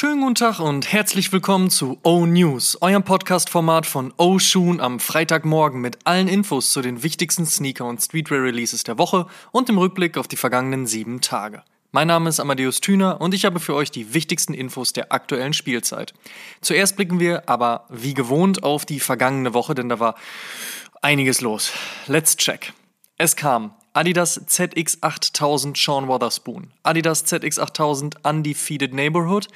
Schönen guten Tag und herzlich willkommen zu O News, eurem Podcast-Format von O Shoon am Freitagmorgen mit allen Infos zu den wichtigsten Sneaker- und Streetwear-Releases der Woche und dem Rückblick auf die vergangenen sieben Tage. Mein Name ist Amadeus Thüner und ich habe für euch die wichtigsten Infos der aktuellen Spielzeit. Zuerst blicken wir aber wie gewohnt auf die vergangene Woche, denn da war einiges los. Let's check. Es kam Adidas ZX8000 Sean Wotherspoon, Adidas ZX8000 Undefeated Neighborhood,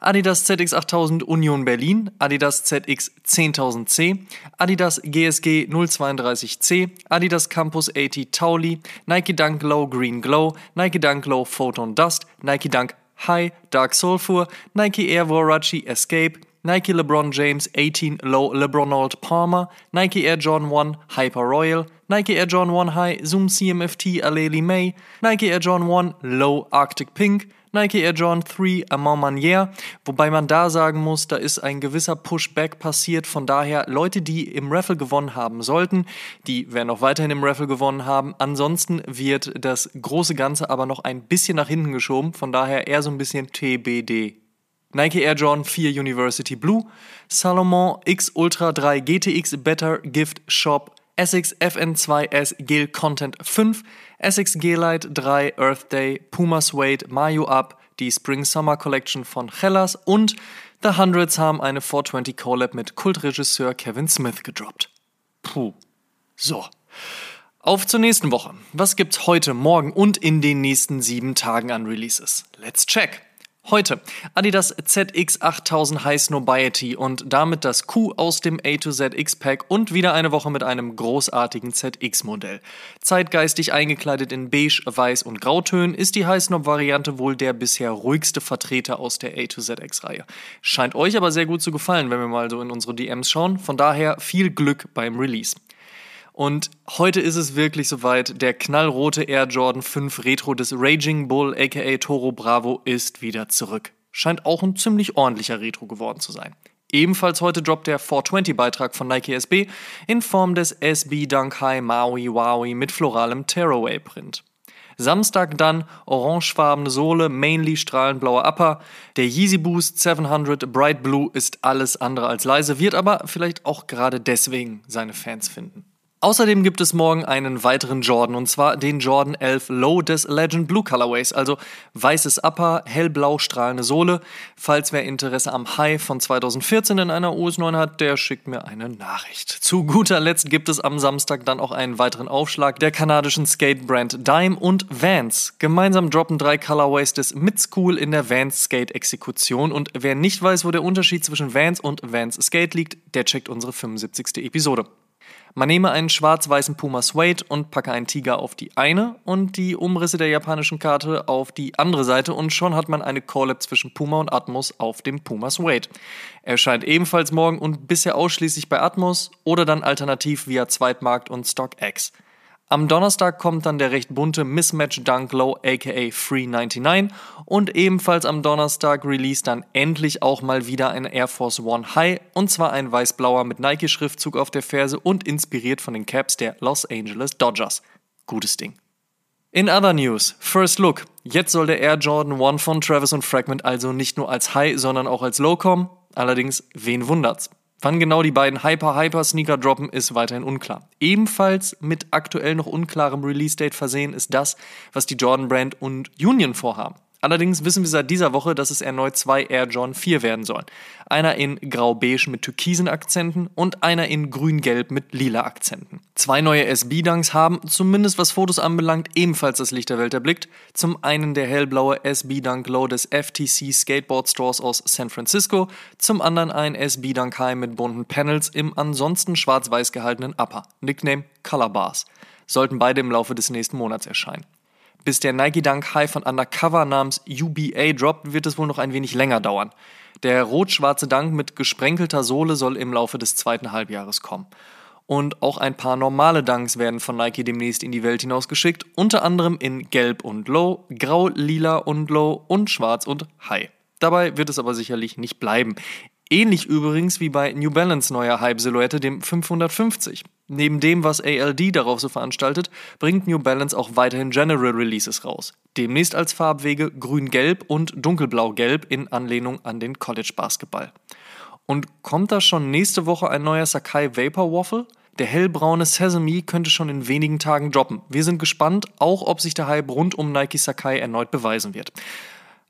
Adidas ZX8000 Union Berlin, Adidas ZX10000C, Adidas GSG 032C, Adidas Campus 80 Tauli, Nike Dunk Low Green Glow, Nike Dunk Low Photon Dust, Nike Dunk High Dark Sulfur, Nike Air Warachi Escape, Nike LeBron James 18 Low LeBron Palmer, Nike Air Jordan 1 Hyper Royal, Nike Air Jordan 1 High Zoom CMFT Aleli May, Nike Air Jordan 1 Low Arctic Pink, Nike Air Jordan 3 Amant Manier, wobei man da sagen muss, da ist ein gewisser Pushback passiert, von daher Leute, die im Raffle gewonnen haben sollten, die werden auch weiterhin im Raffle gewonnen haben, ansonsten wird das große Ganze aber noch ein bisschen nach hinten geschoben, von daher eher so ein bisschen TBD. Nike Air Jordan 4 University Blue, Salomon X Ultra 3 GTX Better Gift Shop Essex FN2S Gel Content 5, Essex G-Lite 3 Earth Day, Puma Suede Mayo Up, die Spring Summer Collection von Hellas und The Hundreds haben eine 420 Collab mit Kultregisseur Kevin Smith gedroppt. Puh. So. Auf zur nächsten Woche. Was gibt's heute, morgen und in den nächsten sieben Tagen an Releases? Let's check! Heute Adidas ZX8000 High Snobiety und damit das Q aus dem A to Z X-Pack und wieder eine Woche mit einem großartigen ZX-Modell. Zeitgeistig eingekleidet in beige, weiß und grautönen ist die High Snob-Variante wohl der bisher ruhigste Vertreter aus der A to Z X-Reihe. Scheint euch aber sehr gut zu gefallen, wenn wir mal so in unsere DMs schauen. Von daher viel Glück beim Release. Und heute ist es wirklich soweit. Der knallrote Air Jordan 5 Retro des Raging Bull aka Toro Bravo ist wieder zurück. Scheint auch ein ziemlich ordentlicher Retro geworden zu sein. Ebenfalls heute droppt der 420-Beitrag von Nike SB in Form des SB Dunk High Maui Wowie mit floralem Tearaway-Print. Samstag dann orangefarbene Sohle, mainly strahlenblauer Upper. Der Yeezy Boost 700 Bright Blue ist alles andere als leise, wird aber vielleicht auch gerade deswegen seine Fans finden. Außerdem gibt es morgen einen weiteren Jordan und zwar den Jordan 11 Low des Legend Blue Colorways, also weißes Upper, hellblau strahlende Sohle. Falls wer Interesse am High von 2014 in einer US 9 hat, der schickt mir eine Nachricht. Zu guter Letzt gibt es am Samstag dann auch einen weiteren Aufschlag der kanadischen Skate-Brand Dime und Vans. Gemeinsam droppen drei Colorways des Mid-School in der Vans Skate Exekution und wer nicht weiß, wo der Unterschied zwischen Vans und Vans Skate liegt, der checkt unsere 75. Episode. Man nehme einen schwarz-weißen Puma Suede und packe einen Tiger auf die eine und die Umrisse der japanischen Karte auf die andere Seite und schon hat man eine Collab zwischen Puma und Atmos auf dem Puma Suede. Erscheint ebenfalls morgen und bisher ausschließlich bei Atmos oder dann alternativ via Zweitmarkt und StockX. Am Donnerstag kommt dann der recht bunte Mismatch Dunk Low aka Free 99 und ebenfalls am Donnerstag release dann endlich auch mal wieder ein Air Force One High und zwar ein weiß-blauer mit Nike-Schriftzug auf der Ferse und inspiriert von den Caps der Los Angeles Dodgers. Gutes Ding. In other news, First Look. Jetzt soll der Air Jordan 1 von Travis und Fragment also nicht nur als High, sondern auch als Low kommen. Allerdings, wen wundert's? Wann genau die beiden Hyper-Hyper-Sneaker droppen, ist weiterhin unklar. Ebenfalls mit aktuell noch unklarem Release-Date versehen ist das, was die Jordan Brand und Union vorhaben. Allerdings wissen wir seit dieser Woche, dass es erneut zwei Air Jordan 4 werden sollen. Einer in grau-beige mit türkisen Akzenten und einer in grün-gelb mit lila Akzenten. Zwei neue SB-Dunks haben, zumindest was Fotos anbelangt, ebenfalls das Licht der Welt erblickt. Zum einen der hellblaue SB-Dunk Low des FTC Skateboard Stores aus San Francisco, zum anderen ein SB-Dunk High mit bunten Panels im ansonsten schwarz-weiß gehaltenen Upper. Nickname Color Bars. Sollten beide im Laufe des nächsten Monats erscheinen. Bis der Nike Dunk High von Undercover namens UBA droppt, wird es wohl noch ein wenig länger dauern. Der rot-schwarze Dunk mit gesprenkelter Sohle soll im Laufe des zweiten Halbjahres kommen. Und auch ein paar normale Dunks werden von Nike demnächst in die Welt hinausgeschickt, unter anderem in Gelb und Low, Grau, Lila und Low und Schwarz und High. Dabei wird es aber sicherlich nicht bleiben. Ähnlich übrigens wie bei New Balance neuer Hype-Silhouette, dem 550. Neben dem, was ALD darauf so veranstaltet, bringt New Balance auch weiterhin General Releases raus. Demnächst als Farbwege grün-gelb und dunkelblau-gelb in Anlehnung an den College Basketball. Und kommt da schon nächste Woche ein neuer Sakai Vapor Waffle? Der hellbraune Sesame könnte schon in wenigen Tagen droppen. Wir sind gespannt, auch ob sich der Hype rund um Nike Sakai erneut beweisen wird.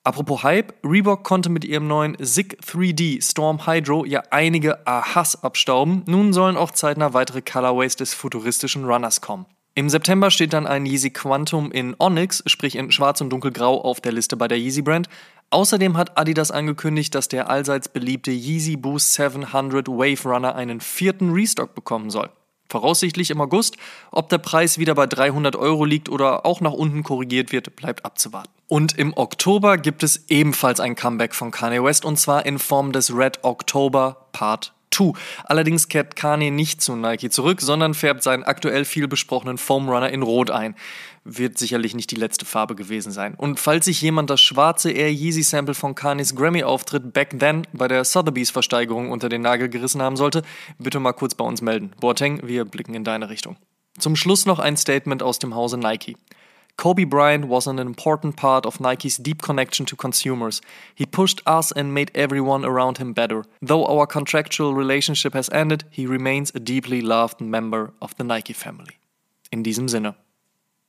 Apropos Hype, Reebok konnte mit ihrem neuen SICK 3D Storm Hydro ja einige Ahas abstauben. Nun sollen auch zeitnah weitere Colorways des futuristischen Runners kommen. Im September steht dann ein Yeezy Quantum in Onyx, sprich in schwarz und dunkelgrau, auf der Liste bei der Yeezy Brand. Außerdem hat Adidas angekündigt, dass der allseits beliebte Yeezy Boost 700 Wave Runner einen vierten Restock bekommen soll voraussichtlich im August. Ob der Preis wieder bei 300 Euro liegt oder auch nach unten korrigiert wird, bleibt abzuwarten. Und im Oktober gibt es ebenfalls ein Comeback von Kanye West und zwar in Form des Red October Part 2. Allerdings kehrt Kanye nicht zu Nike zurück, sondern färbt seinen aktuell viel besprochenen Foam Runner in Rot ein. Wird sicherlich nicht die letzte Farbe gewesen sein. Und falls sich jemand das schwarze Air Yeezy Sample von Kanyes Grammy-Auftritt Back Then bei der Sotheby's Versteigerung unter den Nagel gerissen haben sollte, bitte mal kurz bei uns melden. Boateng, wir blicken in deine Richtung. Zum Schluss noch ein Statement aus dem Hause Nike. Kobe Bryant was an important part of Nike's deep connection to consumers. He pushed us and made everyone around him better. Though our contractual relationship has ended, he remains a deeply loved member of the Nike family. In diesem Sinne.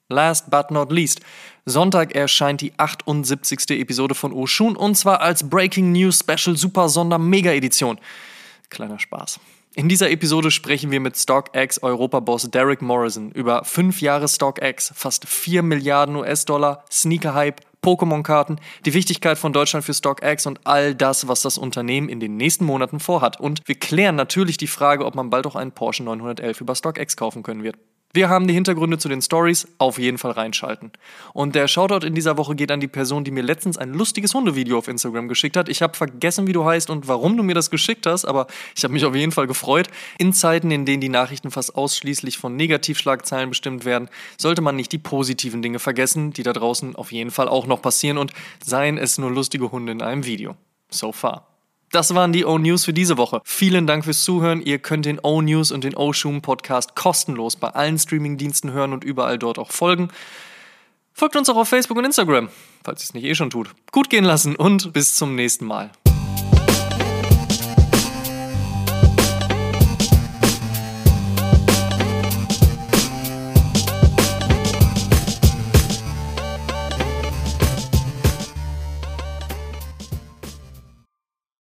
Last but not least, Sonntag erscheint die 78. Episode von Oshun und zwar als Breaking News Special Super Sonder Mega Edition. Kleiner Spaß. In dieser Episode sprechen wir mit StockX Europaboss Derek Morrison über fünf Jahre StockX, fast 4 Milliarden US-Dollar, Sneaker-Hype, Pokémon-Karten, die Wichtigkeit von Deutschland für StockX und all das, was das Unternehmen in den nächsten Monaten vorhat. Und wir klären natürlich die Frage, ob man bald auch einen Porsche 911 über StockX kaufen können wird. Wir haben die Hintergründe zu den Stories, auf jeden Fall reinschalten. Und der Shoutout in dieser Woche geht an die Person, die mir letztens ein lustiges Hundevideo auf Instagram geschickt hat. Ich habe vergessen, wie du heißt und warum du mir das geschickt hast, aber ich habe mich auf jeden Fall gefreut. In Zeiten, in denen die Nachrichten fast ausschließlich von Negativschlagzeilen bestimmt werden, sollte man nicht die positiven Dinge vergessen, die da draußen auf jeden Fall auch noch passieren und seien es nur lustige Hunde in einem Video. So far. Das waren die O-News für diese Woche. Vielen Dank fürs Zuhören. Ihr könnt den O-News und den O-Shoom Podcast kostenlos bei allen Streamingdiensten hören und überall dort auch folgen. Folgt uns auch auf Facebook und Instagram, falls ihr es nicht eh schon tut. Gut gehen lassen und bis zum nächsten Mal.